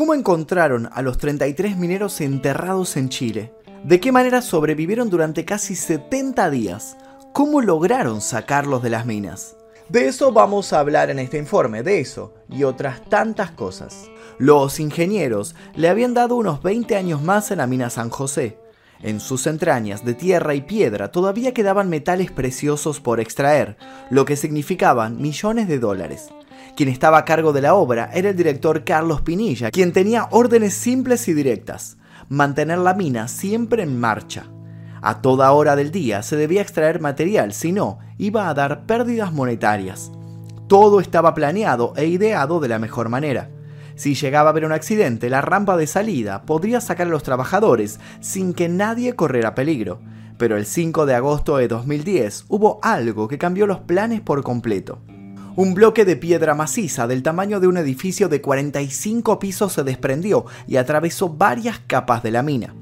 ¿Cómo encontraron a los 33 mineros enterrados en Chile? ¿De qué manera sobrevivieron durante casi 70 días? ¿Cómo lograron sacarlos de las minas? De eso vamos a hablar en este informe, de eso y otras tantas cosas. Los ingenieros le habían dado unos 20 años más en la mina San José. En sus entrañas de tierra y piedra todavía quedaban metales preciosos por extraer, lo que significaban millones de dólares. Quien estaba a cargo de la obra era el director Carlos Pinilla, quien tenía órdenes simples y directas, mantener la mina siempre en marcha. A toda hora del día se debía extraer material, si no, iba a dar pérdidas monetarias. Todo estaba planeado e ideado de la mejor manera. Si llegaba a haber un accidente, la rampa de salida podría sacar a los trabajadores sin que nadie corriera peligro. Pero el 5 de agosto de 2010 hubo algo que cambió los planes por completo. Un bloque de piedra maciza del tamaño de un edificio de 45 pisos se desprendió y atravesó varias capas de la mina.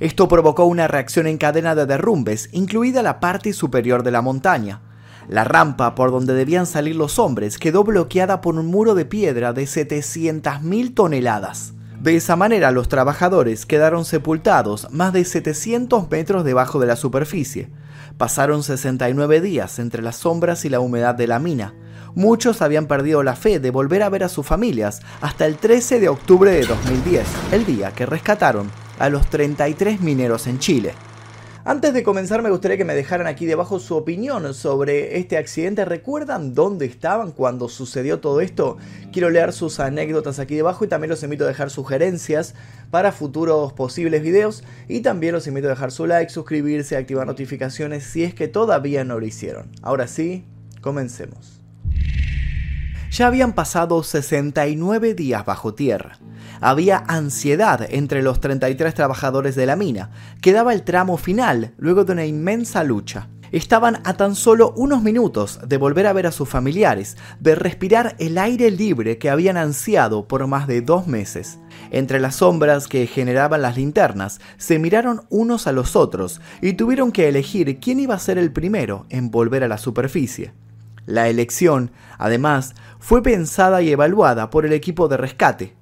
Esto provocó una reacción en cadena de derrumbes, incluida la parte superior de la montaña. La rampa por donde debían salir los hombres quedó bloqueada por un muro de piedra de 700.000 toneladas. De esa manera los trabajadores quedaron sepultados más de 700 metros debajo de la superficie. Pasaron 69 días entre las sombras y la humedad de la mina, Muchos habían perdido la fe de volver a ver a sus familias hasta el 13 de octubre de 2010, el día que rescataron a los 33 mineros en Chile. Antes de comenzar me gustaría que me dejaran aquí debajo su opinión sobre este accidente. ¿Recuerdan dónde estaban cuando sucedió todo esto? Quiero leer sus anécdotas aquí debajo y también los invito a dejar sugerencias para futuros posibles videos. Y también los invito a dejar su like, suscribirse, activar notificaciones si es que todavía no lo hicieron. Ahora sí, comencemos. Ya habían pasado 69 días bajo tierra. Había ansiedad entre los 33 trabajadores de la mina. Quedaba el tramo final, luego de una inmensa lucha. Estaban a tan solo unos minutos de volver a ver a sus familiares, de respirar el aire libre que habían ansiado por más de dos meses. Entre las sombras que generaban las linternas, se miraron unos a los otros y tuvieron que elegir quién iba a ser el primero en volver a la superficie. La elección, además, fue pensada y evaluada por el equipo de rescate.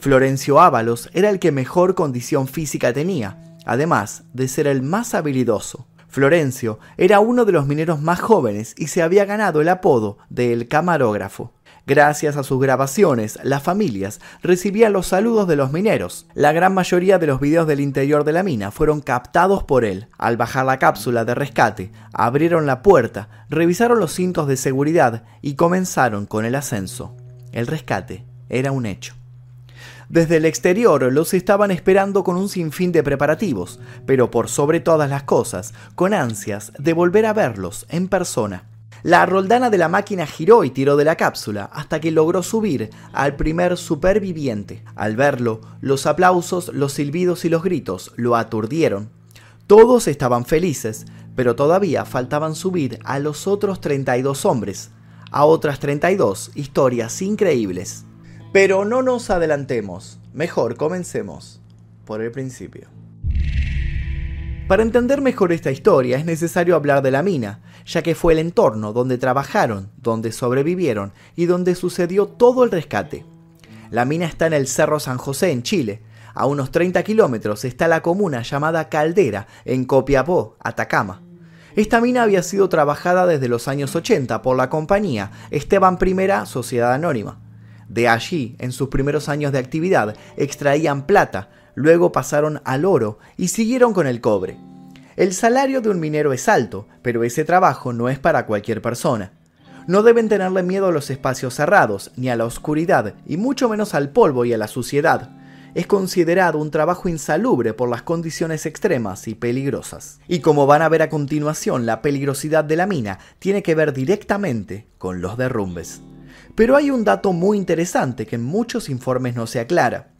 Florencio Ábalos era el que mejor condición física tenía, además de ser el más habilidoso. Florencio era uno de los mineros más jóvenes y se había ganado el apodo de El Camarógrafo. Gracias a sus grabaciones, las familias recibían los saludos de los mineros. La gran mayoría de los videos del interior de la mina fueron captados por él. Al bajar la cápsula de rescate, abrieron la puerta, revisaron los cintos de seguridad y comenzaron con el ascenso. El rescate era un hecho. Desde el exterior los estaban esperando con un sinfín de preparativos, pero por sobre todas las cosas, con ansias de volver a verlos en persona. La roldana de la máquina giró y tiró de la cápsula hasta que logró subir al primer superviviente. Al verlo, los aplausos, los silbidos y los gritos lo aturdieron. Todos estaban felices, pero todavía faltaban subir a los otros 32 hombres, a otras 32 historias increíbles. Pero no nos adelantemos, mejor comencemos por el principio. Para entender mejor esta historia es necesario hablar de la mina, ya que fue el entorno donde trabajaron, donde sobrevivieron y donde sucedió todo el rescate. La mina está en el Cerro San José, en Chile. A unos 30 kilómetros está la comuna llamada Caldera, en Copiapó, Atacama. Esta mina había sido trabajada desde los años 80 por la compañía Esteban I Sociedad Anónima. De allí, en sus primeros años de actividad, extraían plata, luego pasaron al oro y siguieron con el cobre. El salario de un minero es alto, pero ese trabajo no es para cualquier persona. No deben tenerle miedo a los espacios cerrados, ni a la oscuridad, y mucho menos al polvo y a la suciedad. Es considerado un trabajo insalubre por las condiciones extremas y peligrosas. Y como van a ver a continuación, la peligrosidad de la mina tiene que ver directamente con los derrumbes. Pero hay un dato muy interesante que en muchos informes no se aclara.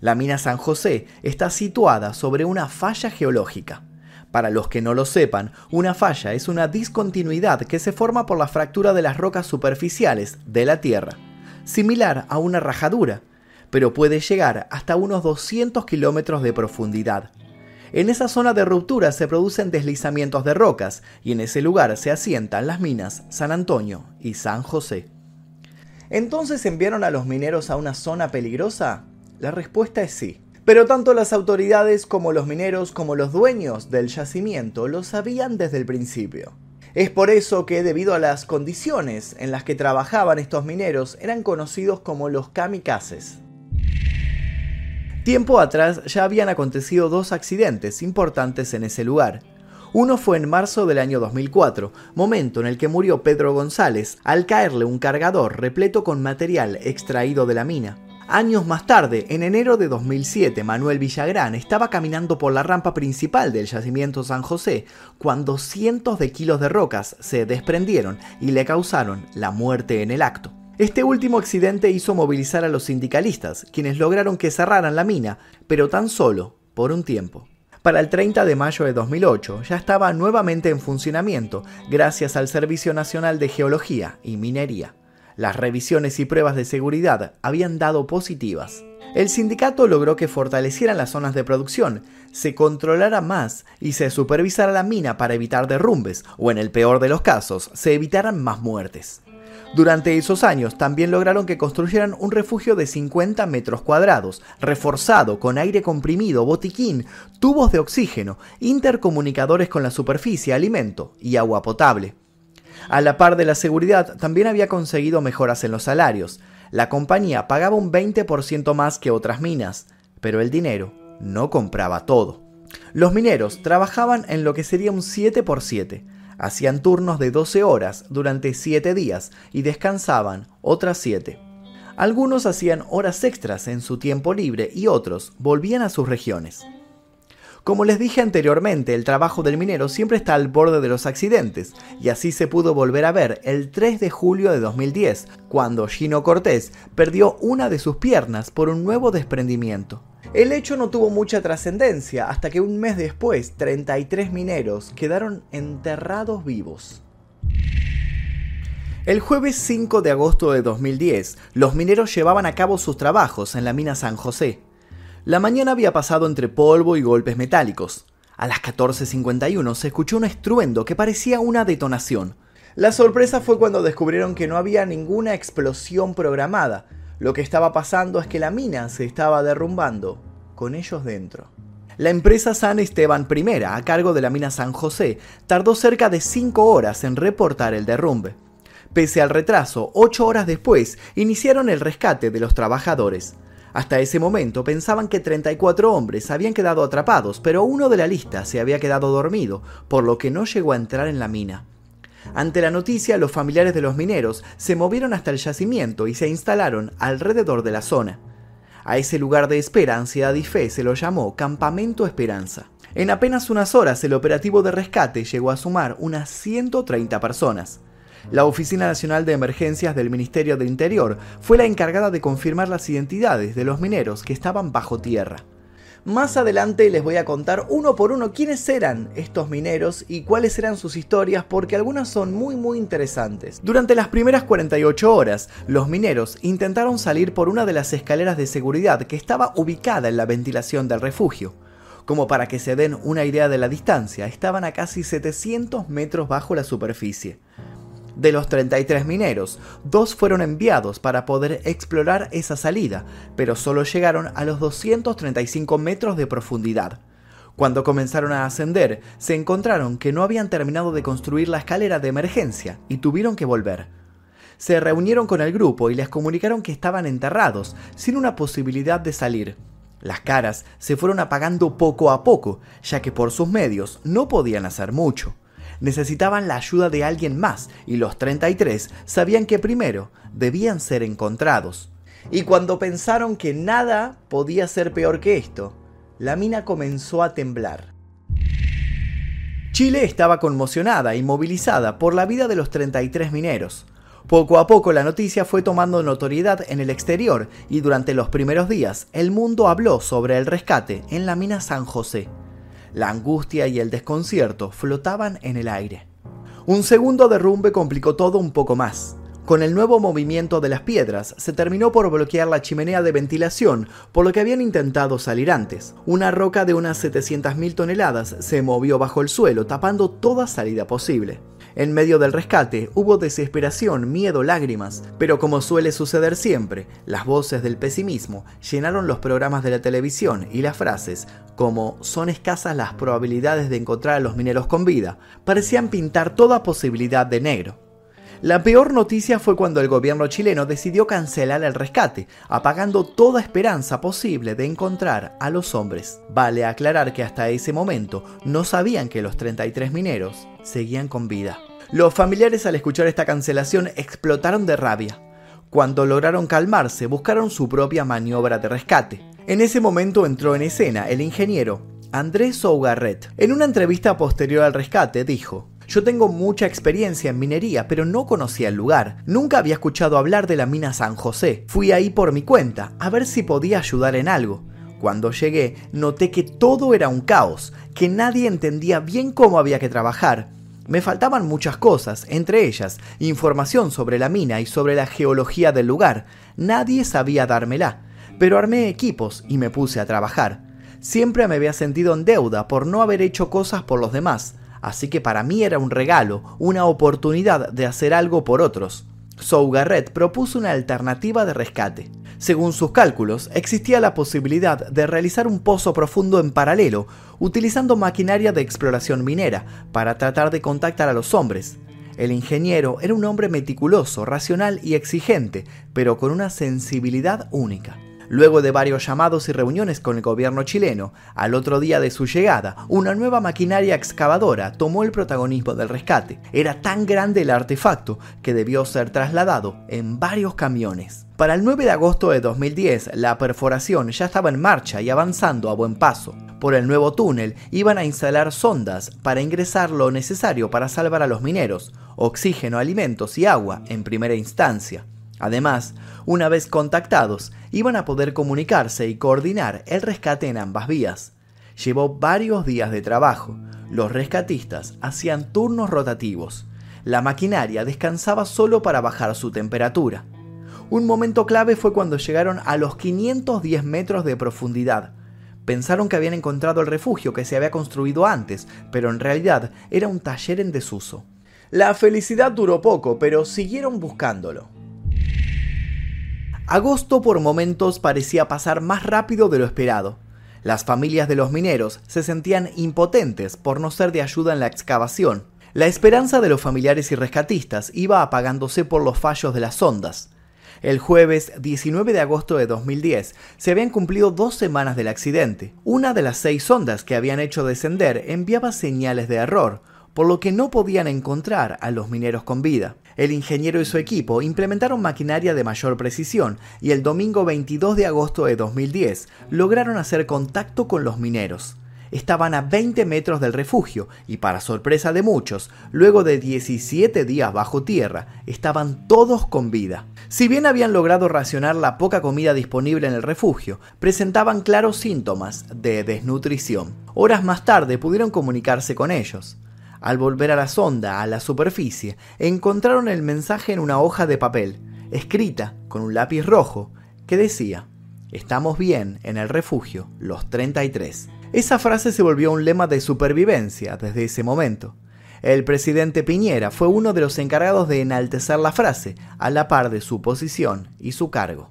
La mina San José está situada sobre una falla geológica. Para los que no lo sepan, una falla es una discontinuidad que se forma por la fractura de las rocas superficiales de la Tierra, similar a una rajadura, pero puede llegar hasta unos 200 kilómetros de profundidad. En esa zona de ruptura se producen deslizamientos de rocas y en ese lugar se asientan las minas San Antonio y San José. ¿Entonces enviaron a los mineros a una zona peligrosa? La respuesta es sí. Pero tanto las autoridades como los mineros como los dueños del yacimiento lo sabían desde el principio. Es por eso que debido a las condiciones en las que trabajaban estos mineros eran conocidos como los kamikazes. Tiempo atrás ya habían acontecido dos accidentes importantes en ese lugar. Uno fue en marzo del año 2004, momento en el que murió Pedro González al caerle un cargador repleto con material extraído de la mina. Años más tarde, en enero de 2007, Manuel Villagrán estaba caminando por la rampa principal del yacimiento San José cuando cientos de kilos de rocas se desprendieron y le causaron la muerte en el acto. Este último accidente hizo movilizar a los sindicalistas, quienes lograron que cerraran la mina, pero tan solo por un tiempo. Para el 30 de mayo de 2008 ya estaba nuevamente en funcionamiento gracias al Servicio Nacional de Geología y Minería. Las revisiones y pruebas de seguridad habían dado positivas. El sindicato logró que fortalecieran las zonas de producción, se controlara más y se supervisara la mina para evitar derrumbes, o en el peor de los casos, se evitaran más muertes. Durante esos años también lograron que construyeran un refugio de 50 metros cuadrados, reforzado con aire comprimido, botiquín, tubos de oxígeno, intercomunicadores con la superficie, alimento y agua potable. A la par de la seguridad, también había conseguido mejoras en los salarios. La compañía pagaba un 20% más que otras minas, pero el dinero no compraba todo. Los mineros trabajaban en lo que sería un 7 por 7. Hacían turnos de 12 horas durante 7 días y descansaban otras 7. Algunos hacían horas extras en su tiempo libre y otros volvían a sus regiones. Como les dije anteriormente, el trabajo del minero siempre está al borde de los accidentes, y así se pudo volver a ver el 3 de julio de 2010, cuando Gino Cortés perdió una de sus piernas por un nuevo desprendimiento. El hecho no tuvo mucha trascendencia hasta que un mes después 33 mineros quedaron enterrados vivos. El jueves 5 de agosto de 2010, los mineros llevaban a cabo sus trabajos en la mina San José. La mañana había pasado entre polvo y golpes metálicos. A las 14.51 se escuchó un estruendo que parecía una detonación. La sorpresa fue cuando descubrieron que no había ninguna explosión programada. Lo que estaba pasando es que la mina se estaba derrumbando, con ellos dentro. La empresa San Esteban I, a cargo de la mina San José, tardó cerca de 5 horas en reportar el derrumbe. Pese al retraso, 8 horas después, iniciaron el rescate de los trabajadores. Hasta ese momento pensaban que 34 hombres habían quedado atrapados, pero uno de la lista se había quedado dormido, por lo que no llegó a entrar en la mina. Ante la noticia, los familiares de los mineros se movieron hasta el yacimiento y se instalaron alrededor de la zona. A ese lugar de espera, ansiedad y fe se lo llamó Campamento Esperanza. En apenas unas horas el operativo de rescate llegó a sumar unas 130 personas. La Oficina Nacional de Emergencias del Ministerio del Interior fue la encargada de confirmar las identidades de los mineros que estaban bajo tierra. Más adelante les voy a contar uno por uno quiénes eran estos mineros y cuáles eran sus historias porque algunas son muy muy interesantes. Durante las primeras 48 horas, los mineros intentaron salir por una de las escaleras de seguridad que estaba ubicada en la ventilación del refugio. Como para que se den una idea de la distancia, estaban a casi 700 metros bajo la superficie. De los 33 mineros, dos fueron enviados para poder explorar esa salida, pero solo llegaron a los 235 metros de profundidad. Cuando comenzaron a ascender, se encontraron que no habían terminado de construir la escalera de emergencia y tuvieron que volver. Se reunieron con el grupo y les comunicaron que estaban enterrados, sin una posibilidad de salir. Las caras se fueron apagando poco a poco, ya que por sus medios no podían hacer mucho necesitaban la ayuda de alguien más y los 33 sabían que primero debían ser encontrados. Y cuando pensaron que nada podía ser peor que esto, la mina comenzó a temblar. Chile estaba conmocionada y movilizada por la vida de los 33 mineros. Poco a poco la noticia fue tomando notoriedad en el exterior y durante los primeros días el mundo habló sobre el rescate en la mina San José. La angustia y el desconcierto flotaban en el aire. Un segundo derrumbe complicó todo un poco más. Con el nuevo movimiento de las piedras, se terminó por bloquear la chimenea de ventilación, por lo que habían intentado salir antes. Una roca de unas 700.000 toneladas se movió bajo el suelo, tapando toda salida posible. En medio del rescate hubo desesperación, miedo, lágrimas, pero como suele suceder siempre, las voces del pesimismo llenaron los programas de la televisión y las frases como son escasas las probabilidades de encontrar a los mineros con vida, parecían pintar toda posibilidad de negro. La peor noticia fue cuando el gobierno chileno decidió cancelar el rescate, apagando toda esperanza posible de encontrar a los hombres. Vale aclarar que hasta ese momento no sabían que los 33 mineros seguían con vida. Los familiares al escuchar esta cancelación explotaron de rabia. Cuando lograron calmarse, buscaron su propia maniobra de rescate. En ese momento entró en escena el ingeniero Andrés Sougarret. En una entrevista posterior al rescate dijo, yo tengo mucha experiencia en minería, pero no conocía el lugar. Nunca había escuchado hablar de la mina San José. Fui ahí por mi cuenta, a ver si podía ayudar en algo. Cuando llegué, noté que todo era un caos, que nadie entendía bien cómo había que trabajar. Me faltaban muchas cosas, entre ellas información sobre la mina y sobre la geología del lugar. Nadie sabía dármela, pero armé equipos y me puse a trabajar. Siempre me había sentido en deuda por no haber hecho cosas por los demás, así que para mí era un regalo, una oportunidad de hacer algo por otros. Sougarret propuso una alternativa de rescate. Según sus cálculos, existía la posibilidad de realizar un pozo profundo en paralelo, utilizando maquinaria de exploración minera, para tratar de contactar a los hombres. El ingeniero era un hombre meticuloso, racional y exigente, pero con una sensibilidad única. Luego de varios llamados y reuniones con el gobierno chileno, al otro día de su llegada, una nueva maquinaria excavadora tomó el protagonismo del rescate. Era tan grande el artefacto que debió ser trasladado en varios camiones. Para el 9 de agosto de 2010, la perforación ya estaba en marcha y avanzando a buen paso. Por el nuevo túnel iban a instalar sondas para ingresar lo necesario para salvar a los mineros, oxígeno, alimentos y agua en primera instancia. Además, una vez contactados, iban a poder comunicarse y coordinar el rescate en ambas vías. Llevó varios días de trabajo. Los rescatistas hacían turnos rotativos. La maquinaria descansaba solo para bajar su temperatura. Un momento clave fue cuando llegaron a los 510 metros de profundidad. Pensaron que habían encontrado el refugio que se había construido antes, pero en realidad era un taller en desuso. La felicidad duró poco, pero siguieron buscándolo. Agosto por momentos parecía pasar más rápido de lo esperado. Las familias de los mineros se sentían impotentes por no ser de ayuda en la excavación. La esperanza de los familiares y rescatistas iba apagándose por los fallos de las ondas. El jueves 19 de agosto de 2010 se habían cumplido dos semanas del accidente. Una de las seis sondas que habían hecho descender enviaba señales de error, por lo que no podían encontrar a los mineros con vida. El ingeniero y su equipo implementaron maquinaria de mayor precisión y el domingo 22 de agosto de 2010 lograron hacer contacto con los mineros. Estaban a 20 metros del refugio y para sorpresa de muchos, luego de 17 días bajo tierra, estaban todos con vida. Si bien habían logrado racionar la poca comida disponible en el refugio, presentaban claros síntomas de desnutrición. Horas más tarde pudieron comunicarse con ellos. Al volver a la sonda, a la superficie, encontraron el mensaje en una hoja de papel, escrita con un lápiz rojo, que decía, Estamos bien en el refugio, los 33. Esa frase se volvió un lema de supervivencia desde ese momento. El presidente Piñera fue uno de los encargados de enaltecer la frase, a la par de su posición y su cargo.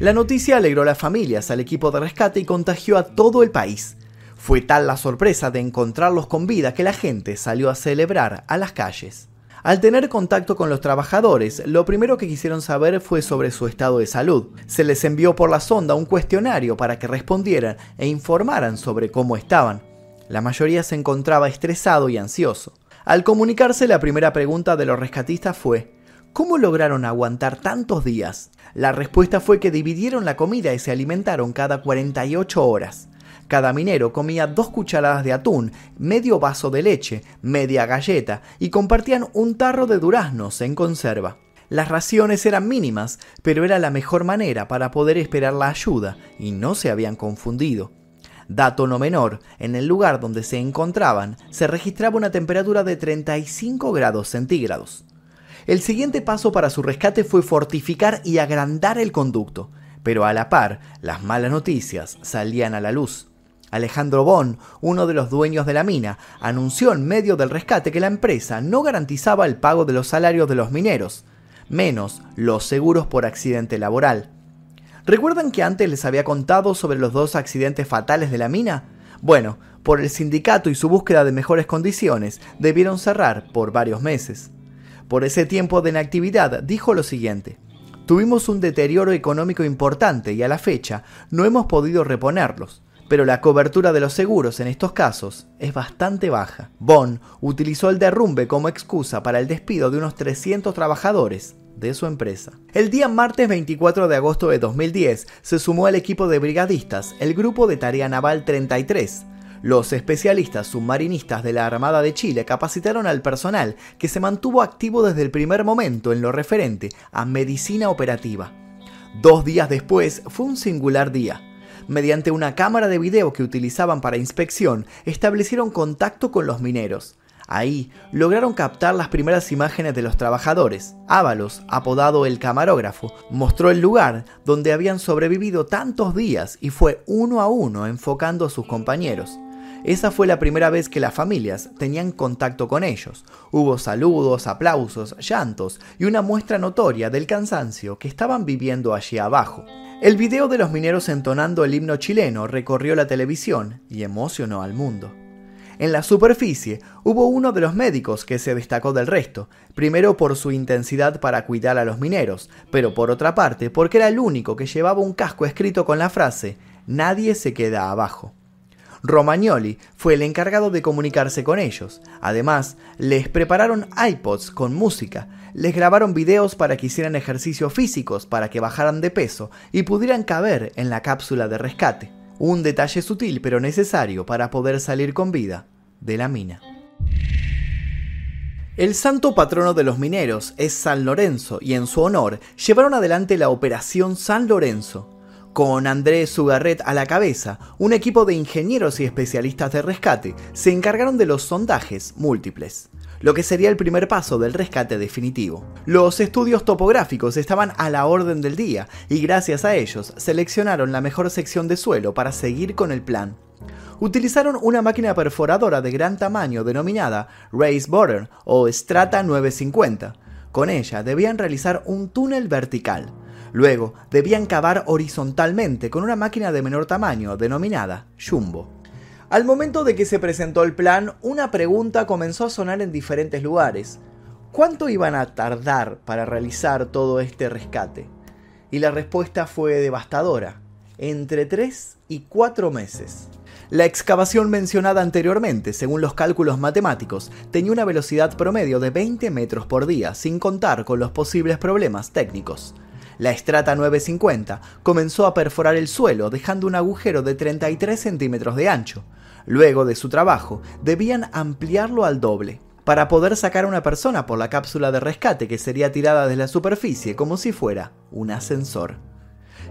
La noticia alegró a las familias, al equipo de rescate y contagió a todo el país. Fue tal la sorpresa de encontrarlos con vida que la gente salió a celebrar a las calles. Al tener contacto con los trabajadores, lo primero que quisieron saber fue sobre su estado de salud. Se les envió por la sonda un cuestionario para que respondieran e informaran sobre cómo estaban. La mayoría se encontraba estresado y ansioso. Al comunicarse, la primera pregunta de los rescatistas fue, ¿Cómo lograron aguantar tantos días? La respuesta fue que dividieron la comida y se alimentaron cada 48 horas. Cada minero comía dos cucharadas de atún, medio vaso de leche, media galleta y compartían un tarro de duraznos en conserva. Las raciones eran mínimas, pero era la mejor manera para poder esperar la ayuda, y no se habían confundido. Dato no menor, en el lugar donde se encontraban se registraba una temperatura de 35 grados centígrados. El siguiente paso para su rescate fue fortificar y agrandar el conducto, pero a la par las malas noticias salían a la luz. Alejandro Bon, uno de los dueños de la mina, anunció en medio del rescate que la empresa no garantizaba el pago de los salarios de los mineros, menos los seguros por accidente laboral. ¿Recuerdan que antes les había contado sobre los dos accidentes fatales de la mina? Bueno, por el sindicato y su búsqueda de mejores condiciones, debieron cerrar por varios meses. Por ese tiempo de inactividad, dijo lo siguiente. Tuvimos un deterioro económico importante y a la fecha no hemos podido reponerlos pero la cobertura de los seguros en estos casos es bastante baja. Bond utilizó el derrumbe como excusa para el despido de unos 300 trabajadores de su empresa. El día martes 24 de agosto de 2010 se sumó al equipo de brigadistas el Grupo de Tarea Naval 33. Los especialistas submarinistas de la Armada de Chile capacitaron al personal que se mantuvo activo desde el primer momento en lo referente a medicina operativa. Dos días después fue un singular día mediante una cámara de video que utilizaban para inspección, establecieron contacto con los mineros. Ahí lograron captar las primeras imágenes de los trabajadores. Ábalos, apodado el camarógrafo, mostró el lugar donde habían sobrevivido tantos días y fue uno a uno enfocando a sus compañeros. Esa fue la primera vez que las familias tenían contacto con ellos. Hubo saludos, aplausos, llantos y una muestra notoria del cansancio que estaban viviendo allí abajo. El video de los mineros entonando el himno chileno recorrió la televisión y emocionó al mundo. En la superficie hubo uno de los médicos que se destacó del resto, primero por su intensidad para cuidar a los mineros, pero por otra parte porque era el único que llevaba un casco escrito con la frase Nadie se queda abajo. Romagnoli fue el encargado de comunicarse con ellos. Además, les prepararon iPods con música, les grabaron videos para que hicieran ejercicios físicos para que bajaran de peso y pudieran caber en la cápsula de rescate. Un detalle sutil pero necesario para poder salir con vida de la mina. El santo patrono de los mineros es San Lorenzo y en su honor llevaron adelante la Operación San Lorenzo, con Andrés Sugarret a la cabeza, un equipo de ingenieros y especialistas de rescate se encargaron de los sondajes múltiples, lo que sería el primer paso del rescate definitivo. Los estudios topográficos estaban a la orden del día y gracias a ellos seleccionaron la mejor sección de suelo para seguir con el plan. Utilizaron una máquina perforadora de gran tamaño denominada Race Border o Strata 950. Con ella debían realizar un túnel vertical, Luego, debían cavar horizontalmente con una máquina de menor tamaño denominada Jumbo. Al momento de que se presentó el plan, una pregunta comenzó a sonar en diferentes lugares. ¿Cuánto iban a tardar para realizar todo este rescate? Y la respuesta fue devastadora, entre 3 y 4 meses. La excavación mencionada anteriormente, según los cálculos matemáticos, tenía una velocidad promedio de 20 metros por día, sin contar con los posibles problemas técnicos. La estrata 950 comenzó a perforar el suelo dejando un agujero de 33 centímetros de ancho. Luego de su trabajo, debían ampliarlo al doble para poder sacar a una persona por la cápsula de rescate que sería tirada desde la superficie como si fuera un ascensor.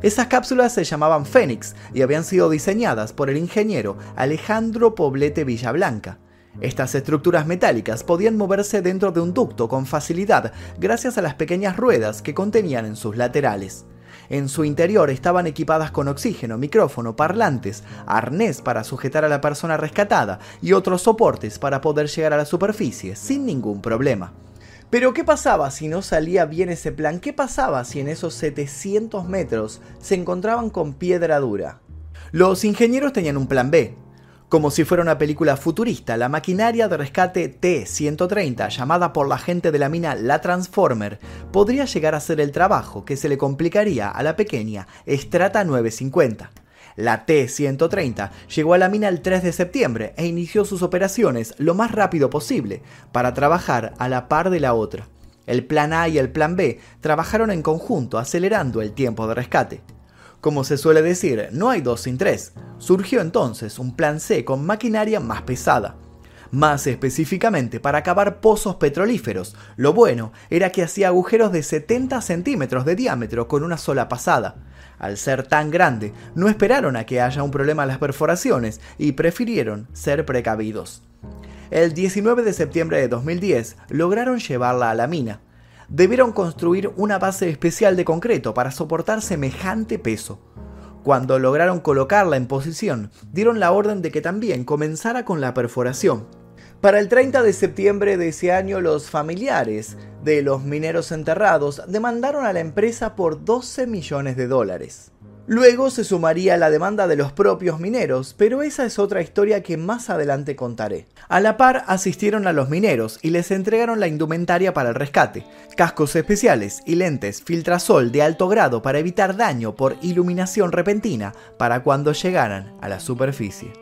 Esas cápsulas se llamaban Fénix y habían sido diseñadas por el ingeniero Alejandro Poblete Villablanca, estas estructuras metálicas podían moverse dentro de un ducto con facilidad gracias a las pequeñas ruedas que contenían en sus laterales. En su interior estaban equipadas con oxígeno, micrófono, parlantes, arnés para sujetar a la persona rescatada y otros soportes para poder llegar a la superficie sin ningún problema. Pero ¿qué pasaba si no salía bien ese plan? ¿Qué pasaba si en esos 700 metros se encontraban con piedra dura? Los ingenieros tenían un plan B, como si fuera una película futurista, la maquinaria de rescate T-130, llamada por la gente de la mina la Transformer, podría llegar a hacer el trabajo que se le complicaría a la pequeña Strata 950. La T-130 llegó a la mina el 3 de septiembre e inició sus operaciones lo más rápido posible para trabajar a la par de la otra. El plan A y el plan B trabajaron en conjunto acelerando el tiempo de rescate. Como se suele decir, no hay dos sin tres. Surgió entonces un plan C con maquinaria más pesada. Más específicamente para cavar pozos petrolíferos. Lo bueno era que hacía agujeros de 70 centímetros de diámetro con una sola pasada. Al ser tan grande, no esperaron a que haya un problema en las perforaciones y prefirieron ser precavidos. El 19 de septiembre de 2010 lograron llevarla a la mina debieron construir una base especial de concreto para soportar semejante peso. Cuando lograron colocarla en posición, dieron la orden de que también comenzara con la perforación. Para el 30 de septiembre de ese año, los familiares de los mineros enterrados demandaron a la empresa por 12 millones de dólares. Luego se sumaría la demanda de los propios mineros, pero esa es otra historia que más adelante contaré. A la par asistieron a los mineros y les entregaron la indumentaria para el rescate, cascos especiales y lentes filtrasol de alto grado para evitar daño por iluminación repentina para cuando llegaran a la superficie.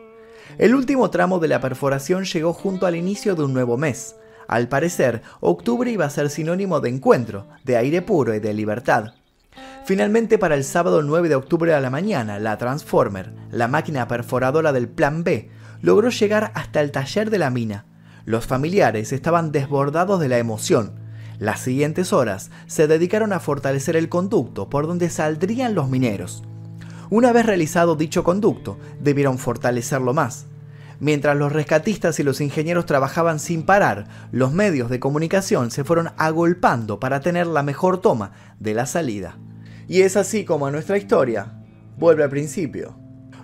El último tramo de la perforación llegó junto al inicio de un nuevo mes. Al parecer, octubre iba a ser sinónimo de encuentro, de aire puro y de libertad. Finalmente, para el sábado 9 de octubre a la mañana, la Transformer, la máquina perforadora del Plan B, logró llegar hasta el taller de la mina. Los familiares estaban desbordados de la emoción. Las siguientes horas se dedicaron a fortalecer el conducto por donde saldrían los mineros. Una vez realizado dicho conducto, debieron fortalecerlo más. Mientras los rescatistas y los ingenieros trabajaban sin parar, los medios de comunicación se fueron agolpando para tener la mejor toma de la salida. Y es así como nuestra historia vuelve al principio.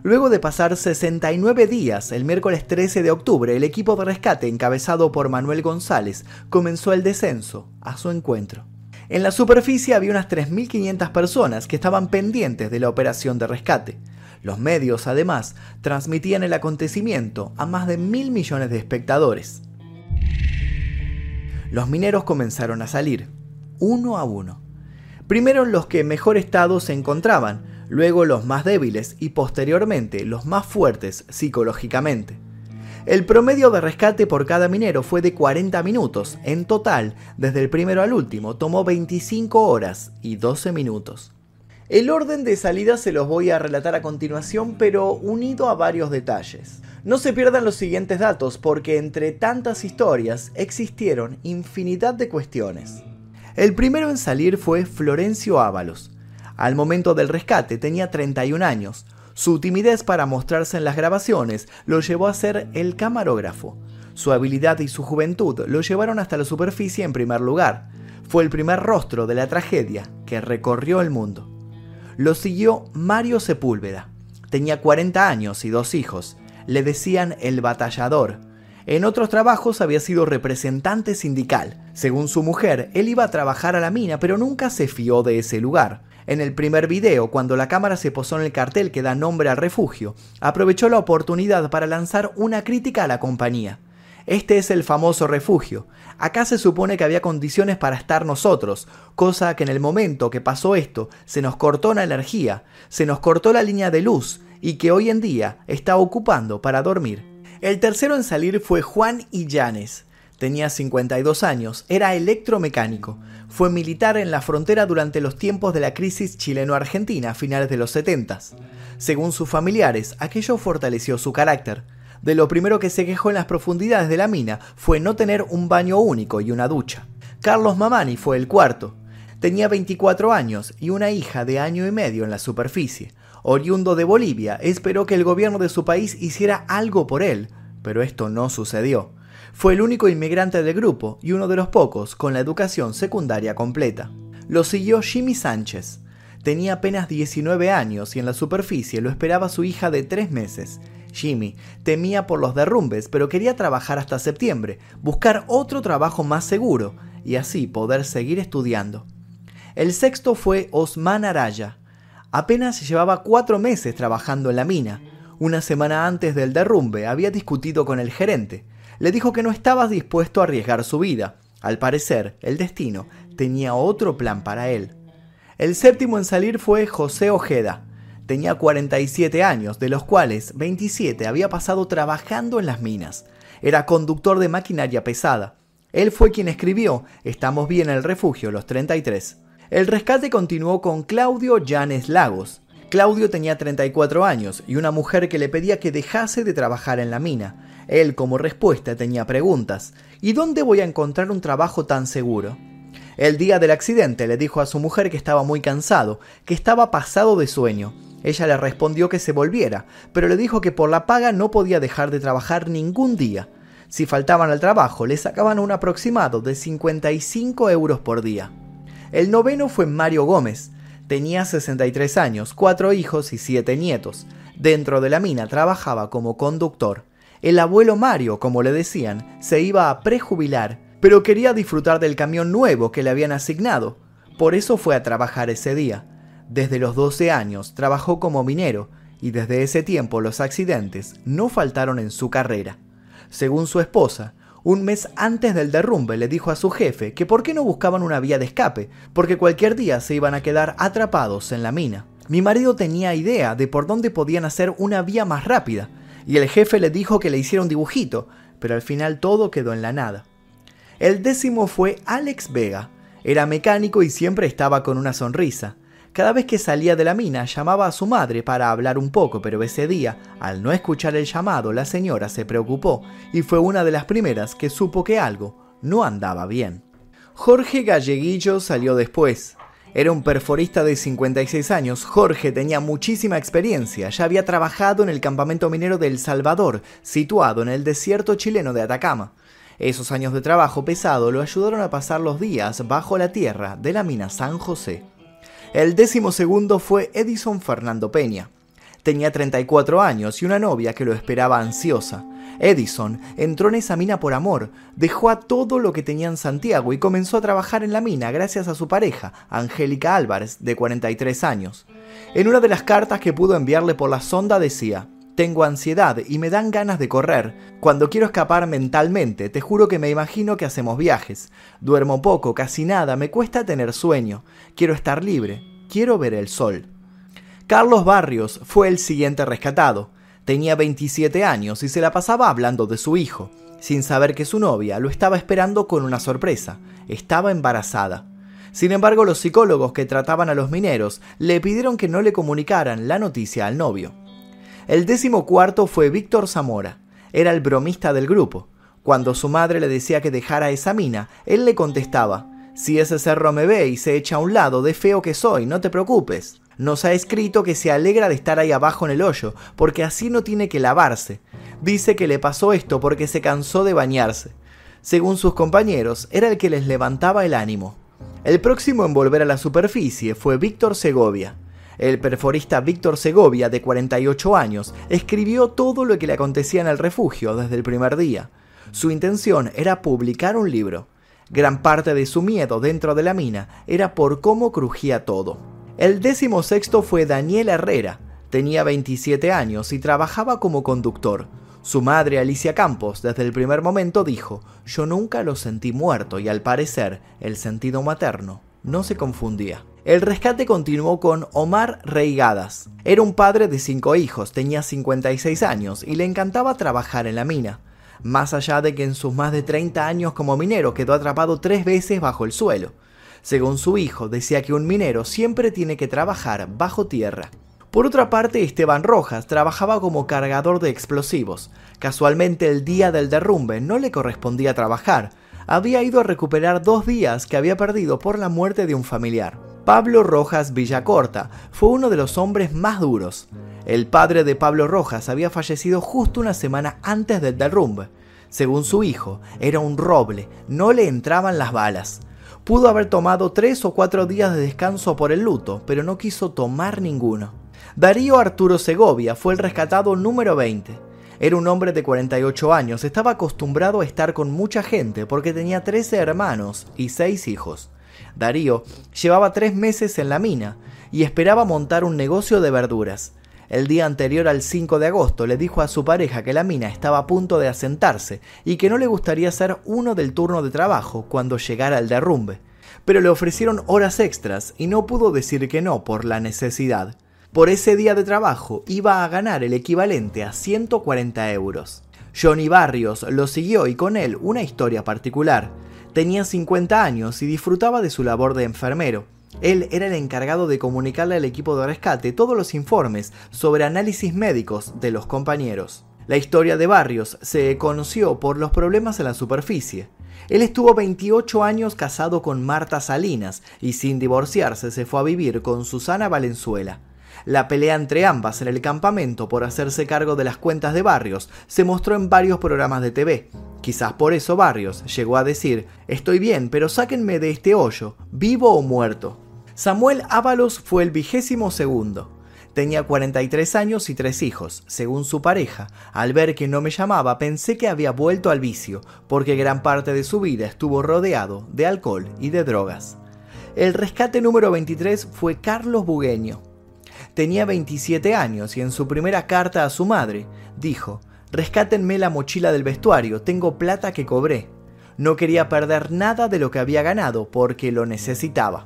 Luego de pasar 69 días, el miércoles 13 de octubre, el equipo de rescate encabezado por Manuel González comenzó el descenso a su encuentro. En la superficie había unas 3.500 personas que estaban pendientes de la operación de rescate. Los medios, además, transmitían el acontecimiento a más de mil millones de espectadores. Los mineros comenzaron a salir, uno a uno. Primero los que mejor estado se encontraban, luego los más débiles y posteriormente los más fuertes psicológicamente. El promedio de rescate por cada minero fue de 40 minutos. En total, desde el primero al último, tomó 25 horas y 12 minutos. El orden de salida se los voy a relatar a continuación, pero unido a varios detalles. No se pierdan los siguientes datos porque entre tantas historias existieron infinidad de cuestiones. El primero en salir fue Florencio Ábalos. Al momento del rescate tenía 31 años. Su timidez para mostrarse en las grabaciones lo llevó a ser el camarógrafo. Su habilidad y su juventud lo llevaron hasta la superficie en primer lugar. Fue el primer rostro de la tragedia que recorrió el mundo. Lo siguió Mario Sepúlveda. Tenía 40 años y dos hijos. Le decían el batallador en otros trabajos había sido representante sindical. Según su mujer, él iba a trabajar a la mina, pero nunca se fió de ese lugar. En el primer video, cuando la cámara se posó en el cartel que da nombre al refugio, aprovechó la oportunidad para lanzar una crítica a la compañía. Este es el famoso refugio. Acá se supone que había condiciones para estar nosotros, cosa que en el momento que pasó esto se nos cortó la energía, se nos cortó la línea de luz y que hoy en día está ocupando para dormir. El tercero en salir fue Juan Illanes. Tenía 52 años, era electromecánico. Fue militar en la frontera durante los tiempos de la crisis chileno-argentina a finales de los 70. Según sus familiares, aquello fortaleció su carácter. De lo primero que se quejó en las profundidades de la mina fue no tener un baño único y una ducha. Carlos Mamani fue el cuarto. Tenía 24 años y una hija de año y medio en la superficie oriundo de Bolivia, esperó que el gobierno de su país hiciera algo por él, pero esto no sucedió. Fue el único inmigrante del grupo y uno de los pocos con la educación secundaria completa. Lo siguió Jimmy Sánchez. Tenía apenas 19 años y en la superficie lo esperaba su hija de 3 meses. Jimmy temía por los derrumbes, pero quería trabajar hasta septiembre, buscar otro trabajo más seguro y así poder seguir estudiando. El sexto fue Osman Araya, Apenas llevaba cuatro meses trabajando en la mina. Una semana antes del derrumbe había discutido con el gerente. Le dijo que no estaba dispuesto a arriesgar su vida. Al parecer, el destino tenía otro plan para él. El séptimo en salir fue José Ojeda. Tenía 47 años, de los cuales 27 había pasado trabajando en las minas. Era conductor de maquinaria pesada. Él fue quien escribió Estamos bien en el refugio, los 33. El rescate continuó con Claudio Llanes Lagos. Claudio tenía 34 años y una mujer que le pedía que dejase de trabajar en la mina. Él como respuesta tenía preguntas. ¿Y dónde voy a encontrar un trabajo tan seguro? El día del accidente le dijo a su mujer que estaba muy cansado, que estaba pasado de sueño. Ella le respondió que se volviera, pero le dijo que por la paga no podía dejar de trabajar ningún día. Si faltaban al trabajo, le sacaban un aproximado de 55 euros por día. El noveno fue Mario Gómez. Tenía 63 años, cuatro hijos y siete nietos. Dentro de la mina trabajaba como conductor. El abuelo Mario, como le decían, se iba a prejubilar, pero quería disfrutar del camión nuevo que le habían asignado. Por eso fue a trabajar ese día. Desde los 12 años trabajó como minero y desde ese tiempo los accidentes no faltaron en su carrera. Según su esposa, un mes antes del derrumbe le dijo a su jefe que por qué no buscaban una vía de escape, porque cualquier día se iban a quedar atrapados en la mina. Mi marido tenía idea de por dónde podían hacer una vía más rápida, y el jefe le dijo que le hiciera un dibujito, pero al final todo quedó en la nada. El décimo fue Alex Vega. Era mecánico y siempre estaba con una sonrisa. Cada vez que salía de la mina llamaba a su madre para hablar un poco, pero ese día, al no escuchar el llamado, la señora se preocupó y fue una de las primeras que supo que algo no andaba bien. Jorge Galleguillo salió después. Era un perforista de 56 años. Jorge tenía muchísima experiencia. Ya había trabajado en el campamento minero de El Salvador, situado en el desierto chileno de Atacama. Esos años de trabajo pesado lo ayudaron a pasar los días bajo la tierra de la mina San José. El décimo segundo fue Edison Fernando Peña. Tenía 34 años y una novia que lo esperaba ansiosa. Edison entró en esa mina por amor, dejó a todo lo que tenía en Santiago y comenzó a trabajar en la mina gracias a su pareja, Angélica Álvarez, de 43 años. En una de las cartas que pudo enviarle por la sonda decía, tengo ansiedad y me dan ganas de correr. Cuando quiero escapar mentalmente, te juro que me imagino que hacemos viajes. Duermo poco, casi nada, me cuesta tener sueño. Quiero estar libre, quiero ver el sol. Carlos Barrios fue el siguiente rescatado. Tenía 27 años y se la pasaba hablando de su hijo, sin saber que su novia lo estaba esperando con una sorpresa. Estaba embarazada. Sin embargo, los psicólogos que trataban a los mineros le pidieron que no le comunicaran la noticia al novio. El décimo cuarto fue Víctor Zamora. Era el bromista del grupo. Cuando su madre le decía que dejara esa mina, él le contestaba, si ese cerro me ve y se echa a un lado, de feo que soy, no te preocupes. Nos ha escrito que se alegra de estar ahí abajo en el hoyo, porque así no tiene que lavarse. Dice que le pasó esto porque se cansó de bañarse. Según sus compañeros, era el que les levantaba el ánimo. El próximo en volver a la superficie fue Víctor Segovia. El perforista Víctor Segovia, de 48 años, escribió todo lo que le acontecía en el refugio desde el primer día. Su intención era publicar un libro. Gran parte de su miedo dentro de la mina era por cómo crujía todo. El décimo sexto fue Daniel Herrera. Tenía 27 años y trabajaba como conductor. Su madre, Alicia Campos, desde el primer momento dijo, yo nunca lo sentí muerto y al parecer el sentido materno no se confundía. El rescate continuó con Omar Reigadas. Era un padre de cinco hijos, tenía 56 años y le encantaba trabajar en la mina. Más allá de que en sus más de 30 años como minero quedó atrapado tres veces bajo el suelo. Según su hijo, decía que un minero siempre tiene que trabajar bajo tierra. Por otra parte, Esteban Rojas trabajaba como cargador de explosivos. Casualmente el día del derrumbe no le correspondía trabajar. Había ido a recuperar dos días que había perdido por la muerte de un familiar. Pablo Rojas Villacorta fue uno de los hombres más duros. El padre de Pablo Rojas había fallecido justo una semana antes del derrumbe. Según su hijo, era un roble, no le entraban las balas. Pudo haber tomado tres o cuatro días de descanso por el luto, pero no quiso tomar ninguno. Darío Arturo Segovia fue el rescatado número 20. Era un hombre de 48 años, estaba acostumbrado a estar con mucha gente porque tenía 13 hermanos y 6 hijos. Darío llevaba tres meses en la mina y esperaba montar un negocio de verduras. El día anterior al 5 de agosto le dijo a su pareja que la mina estaba a punto de asentarse y que no le gustaría ser uno del turno de trabajo cuando llegara el derrumbe. Pero le ofrecieron horas extras y no pudo decir que no por la necesidad. Por ese día de trabajo iba a ganar el equivalente a 140 euros. Johnny Barrios lo siguió y con él una historia particular. Tenía 50 años y disfrutaba de su labor de enfermero. Él era el encargado de comunicarle al equipo de rescate todos los informes sobre análisis médicos de los compañeros. La historia de Barrios se conoció por los problemas en la superficie. Él estuvo 28 años casado con Marta Salinas y sin divorciarse se fue a vivir con Susana Valenzuela. La pelea entre ambas en el campamento por hacerse cargo de las cuentas de Barrios se mostró en varios programas de TV. Quizás por eso Barrios llegó a decir, estoy bien, pero sáquenme de este hoyo, vivo o muerto. Samuel Ábalos fue el vigésimo segundo. Tenía 43 años y tres hijos. Según su pareja, al ver que no me llamaba pensé que había vuelto al vicio, porque gran parte de su vida estuvo rodeado de alcohol y de drogas. El rescate número 23 fue Carlos Bugueño. Tenía 27 años y en su primera carta a su madre dijo, Rescátenme la mochila del vestuario, tengo plata que cobré. No quería perder nada de lo que había ganado porque lo necesitaba.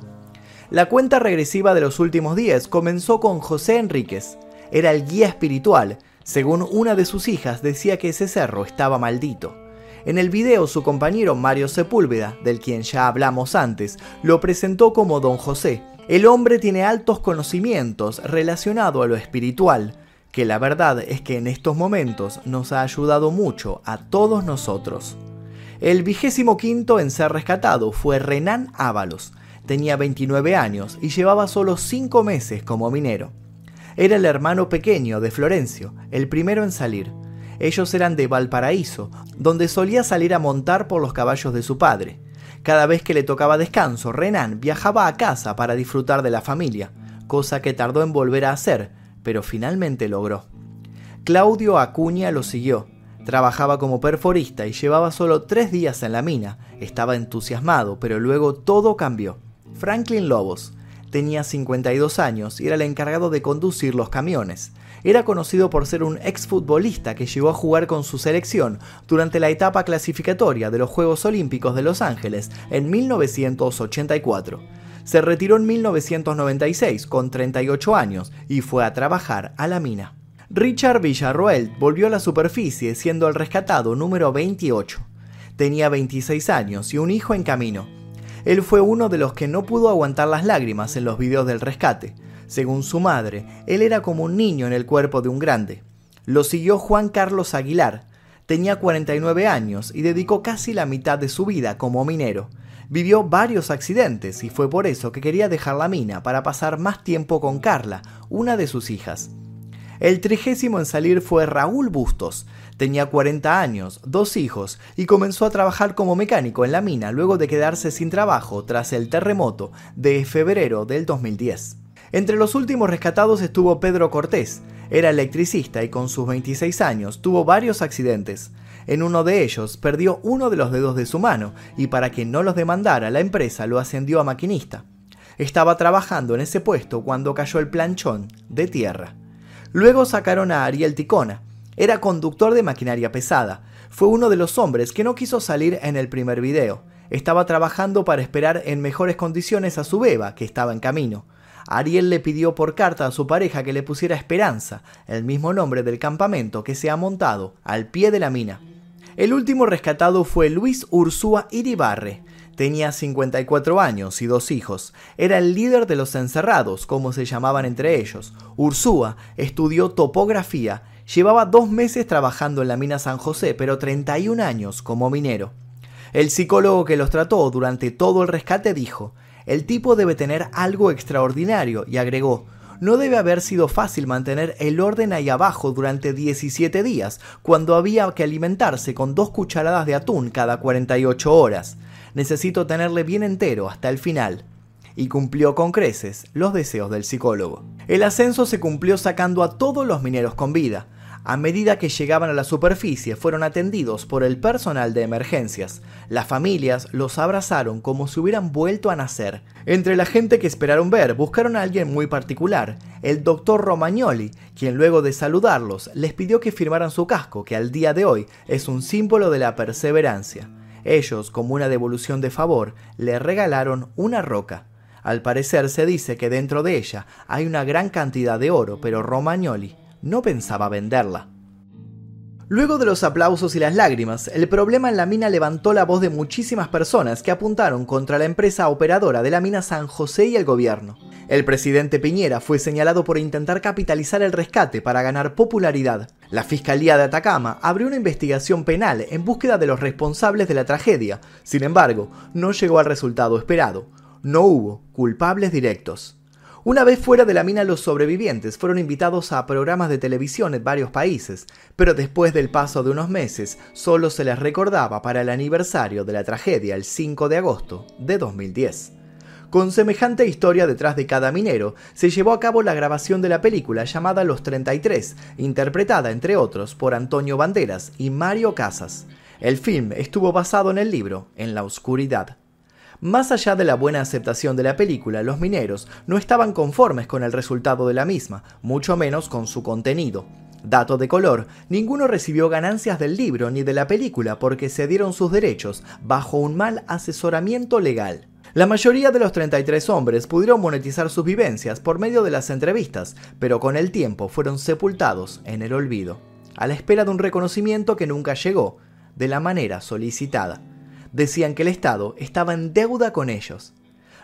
La cuenta regresiva de los últimos días comenzó con José Enríquez. Era el guía espiritual. Según una de sus hijas decía que ese cerro estaba maldito. En el video su compañero Mario Sepúlveda, del quien ya hablamos antes, lo presentó como Don José. El hombre tiene altos conocimientos relacionados a lo espiritual, que la verdad es que en estos momentos nos ha ayudado mucho a todos nosotros. El vigésimo quinto en ser rescatado fue Renan Ábalos, Tenía 29 años y llevaba solo 5 meses como minero. Era el hermano pequeño de Florencio, el primero en salir. Ellos eran de Valparaíso, donde solía salir a montar por los caballos de su padre. Cada vez que le tocaba descanso, Renan viajaba a casa para disfrutar de la familia, cosa que tardó en volver a hacer, pero finalmente logró. Claudio Acuña lo siguió. Trabajaba como perforista y llevaba solo tres días en la mina. Estaba entusiasmado, pero luego todo cambió. Franklin Lobos tenía 52 años y era el encargado de conducir los camiones. Era conocido por ser un exfutbolista que llegó a jugar con su selección durante la etapa clasificatoria de los Juegos Olímpicos de Los Ángeles en 1984. Se retiró en 1996 con 38 años y fue a trabajar a la mina. Richard Villarroel volvió a la superficie siendo el rescatado número 28. Tenía 26 años y un hijo en camino. Él fue uno de los que no pudo aguantar las lágrimas en los videos del rescate. Según su madre, él era como un niño en el cuerpo de un grande. Lo siguió Juan Carlos Aguilar. Tenía 49 años y dedicó casi la mitad de su vida como minero. Vivió varios accidentes y fue por eso que quería dejar la mina para pasar más tiempo con Carla, una de sus hijas. El trigésimo en salir fue Raúl Bustos. Tenía 40 años, dos hijos y comenzó a trabajar como mecánico en la mina luego de quedarse sin trabajo tras el terremoto de febrero del 2010. Entre los últimos rescatados estuvo Pedro Cortés. Era electricista y con sus 26 años tuvo varios accidentes. En uno de ellos perdió uno de los dedos de su mano y para que no los demandara la empresa lo ascendió a maquinista. Estaba trabajando en ese puesto cuando cayó el planchón de tierra. Luego sacaron a Ariel Ticona. Era conductor de maquinaria pesada. Fue uno de los hombres que no quiso salir en el primer video. Estaba trabajando para esperar en mejores condiciones a su beba, que estaba en camino. Ariel le pidió por carta a su pareja que le pusiera Esperanza, el mismo nombre del campamento que se ha montado al pie de la mina. El último rescatado fue Luis Ursúa Iribarre, Tenía 54 años y dos hijos. Era el líder de los encerrados, como se llamaban entre ellos. Ursúa estudió topografía. Llevaba dos meses trabajando en la mina San José, pero 31 años como minero. El psicólogo que los trató durante todo el rescate dijo, el tipo debe tener algo extraordinario y agregó, no debe haber sido fácil mantener el orden ahí abajo durante 17 días, cuando había que alimentarse con dos cucharadas de atún cada 48 horas necesito tenerle bien entero hasta el final. Y cumplió con creces los deseos del psicólogo. El ascenso se cumplió sacando a todos los mineros con vida. A medida que llegaban a la superficie fueron atendidos por el personal de emergencias. Las familias los abrazaron como si hubieran vuelto a nacer. Entre la gente que esperaron ver, buscaron a alguien muy particular, el doctor Romagnoli, quien luego de saludarlos les pidió que firmaran su casco, que al día de hoy es un símbolo de la perseverancia. Ellos, como una devolución de favor, le regalaron una roca. Al parecer se dice que dentro de ella hay una gran cantidad de oro, pero Romagnoli no pensaba venderla. Luego de los aplausos y las lágrimas, el problema en la mina levantó la voz de muchísimas personas que apuntaron contra la empresa operadora de la mina San José y el gobierno. El presidente Piñera fue señalado por intentar capitalizar el rescate para ganar popularidad. La Fiscalía de Atacama abrió una investigación penal en búsqueda de los responsables de la tragedia. Sin embargo, no llegó al resultado esperado. No hubo culpables directos. Una vez fuera de la mina los sobrevivientes fueron invitados a programas de televisión en varios países, pero después del paso de unos meses solo se les recordaba para el aniversario de la tragedia el 5 de agosto de 2010. Con semejante historia detrás de cada minero, se llevó a cabo la grabación de la película llamada Los 33, interpretada, entre otros, por Antonio Banderas y Mario Casas. El film estuvo basado en el libro En la Oscuridad. Más allá de la buena aceptación de la película, los mineros no estaban conformes con el resultado de la misma, mucho menos con su contenido. Dato de color, ninguno recibió ganancias del libro ni de la película porque cedieron sus derechos bajo un mal asesoramiento legal. La mayoría de los 33 hombres pudieron monetizar sus vivencias por medio de las entrevistas, pero con el tiempo fueron sepultados en el olvido, a la espera de un reconocimiento que nunca llegó, de la manera solicitada. Decían que el Estado estaba en deuda con ellos.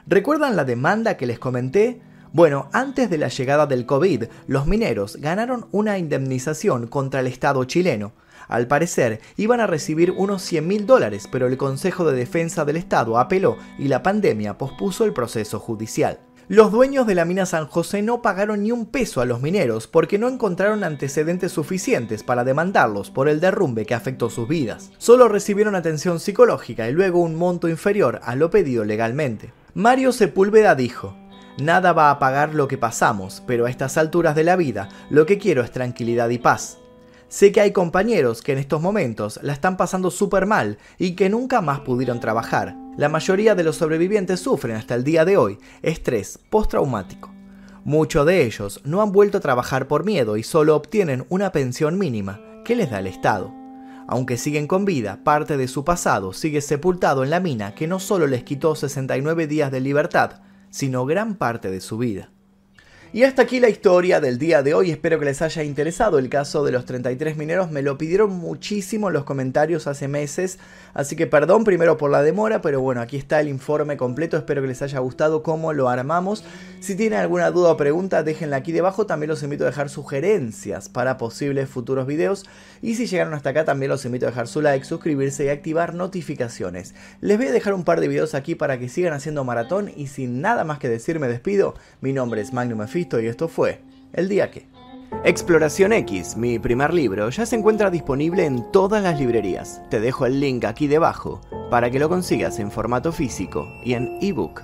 ¿Recuerdan la demanda que les comenté? Bueno, antes de la llegada del COVID, los mineros ganaron una indemnización contra el Estado chileno, al parecer, iban a recibir unos 100 mil dólares, pero el Consejo de Defensa del Estado apeló y la pandemia pospuso el proceso judicial. Los dueños de la mina San José no pagaron ni un peso a los mineros porque no encontraron antecedentes suficientes para demandarlos por el derrumbe que afectó sus vidas. Solo recibieron atención psicológica y luego un monto inferior a lo pedido legalmente. Mario Sepúlveda dijo, Nada va a pagar lo que pasamos, pero a estas alturas de la vida lo que quiero es tranquilidad y paz. Sé que hay compañeros que en estos momentos la están pasando súper mal y que nunca más pudieron trabajar. La mayoría de los sobrevivientes sufren hasta el día de hoy estrés postraumático. Muchos de ellos no han vuelto a trabajar por miedo y solo obtienen una pensión mínima que les da el Estado. Aunque siguen con vida, parte de su pasado sigue sepultado en la mina que no solo les quitó 69 días de libertad, sino gran parte de su vida. Y hasta aquí la historia del día de hoy, espero que les haya interesado el caso de los 33 mineros, me lo pidieron muchísimo en los comentarios hace meses, así que perdón primero por la demora, pero bueno, aquí está el informe completo, espero que les haya gustado cómo lo armamos. Si tienen alguna duda o pregunta, déjenla aquí debajo, también los invito a dejar sugerencias para posibles futuros videos, y si llegaron hasta acá también los invito a dejar su like, suscribirse y activar notificaciones. Les voy a dejar un par de videos aquí para que sigan haciendo maratón, y sin nada más que decir me despido, mi nombre es Magnum Y esto fue El día que. Exploración X, mi primer libro, ya se encuentra disponible en todas las librerías. Te dejo el link aquí debajo para que lo consigas en formato físico y en ebook